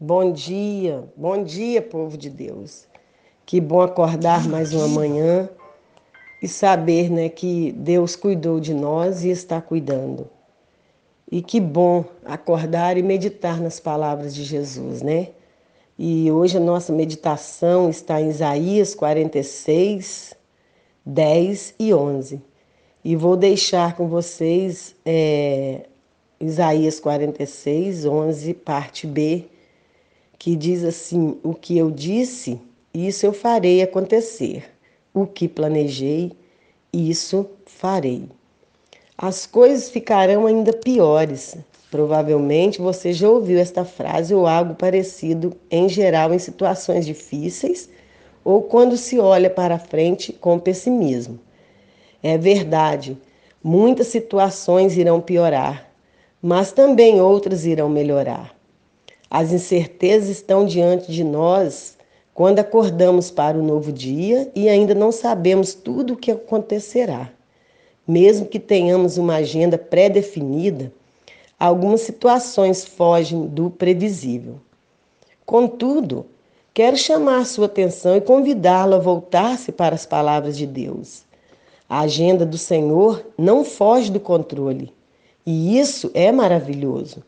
Bom dia, bom dia, povo de Deus. Que bom acordar mais uma manhã e saber, né, que Deus cuidou de nós e está cuidando. E que bom acordar e meditar nas palavras de Jesus, né? E hoje a nossa meditação está em Isaías 46, 10 e 11. E vou deixar com vocês é, Isaías 46, 11, parte B que diz assim: O que eu disse, isso eu farei acontecer. O que planejei, isso farei. As coisas ficarão ainda piores. Provavelmente você já ouviu esta frase ou algo parecido, em geral, em situações difíceis ou quando se olha para frente com pessimismo. É verdade, muitas situações irão piorar, mas também outras irão melhorar. As incertezas estão diante de nós quando acordamos para o novo dia e ainda não sabemos tudo o que acontecerá. Mesmo que tenhamos uma agenda pré-definida, algumas situações fogem do previsível. Contudo, quero chamar sua atenção e convidá-lo a voltar-se para as palavras de Deus. A agenda do Senhor não foge do controle, e isso é maravilhoso.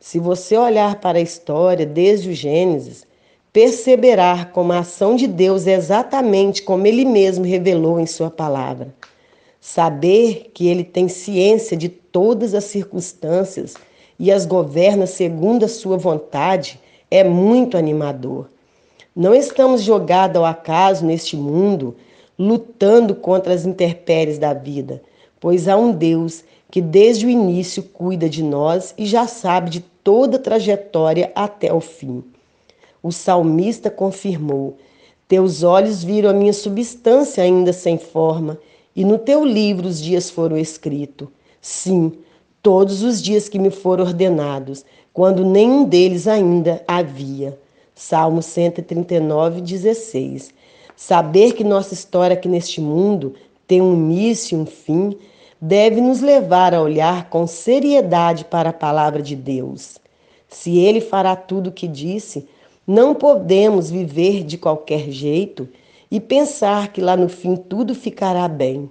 Se você olhar para a história desde o Gênesis, perceberá como a ação de Deus é exatamente como ele mesmo revelou em sua palavra. Saber que ele tem ciência de todas as circunstâncias e as governa segundo a sua vontade é muito animador. Não estamos jogados ao acaso neste mundo, lutando contra as intempéries da vida, pois há um Deus que desde o início cuida de nós e já sabe de toda a trajetória até o fim. O salmista confirmou: Teus olhos viram a minha substância ainda sem forma, e no teu livro os dias foram escritos. Sim, todos os dias que me foram ordenados, quando nenhum deles ainda havia. Salmo 139, 16. Saber que nossa história aqui neste mundo tem um início e um fim deve nos levar a olhar com seriedade para a palavra de Deus. Se ele fará tudo o que disse, não podemos viver de qualquer jeito e pensar que lá no fim tudo ficará bem.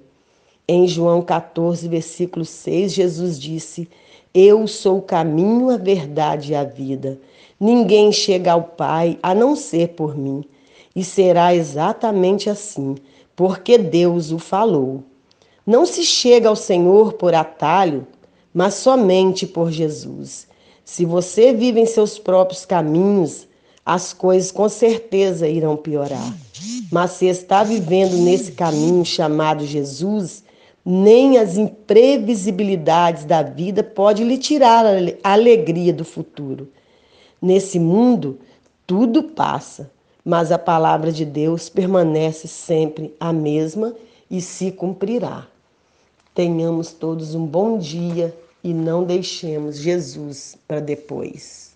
Em João 14, versículo 6, Jesus disse: Eu sou o caminho, a verdade e a vida. Ninguém chega ao Pai a não ser por mim. E será exatamente assim, porque Deus o falou. Não se chega ao Senhor por atalho, mas somente por Jesus. Se você vive em seus próprios caminhos, as coisas com certeza irão piorar. Mas se está vivendo nesse caminho chamado Jesus, nem as imprevisibilidades da vida pode lhe tirar a alegria do futuro. Nesse mundo, tudo passa, mas a palavra de Deus permanece sempre a mesma e se cumprirá. Tenhamos todos um bom dia e não deixemos Jesus para depois.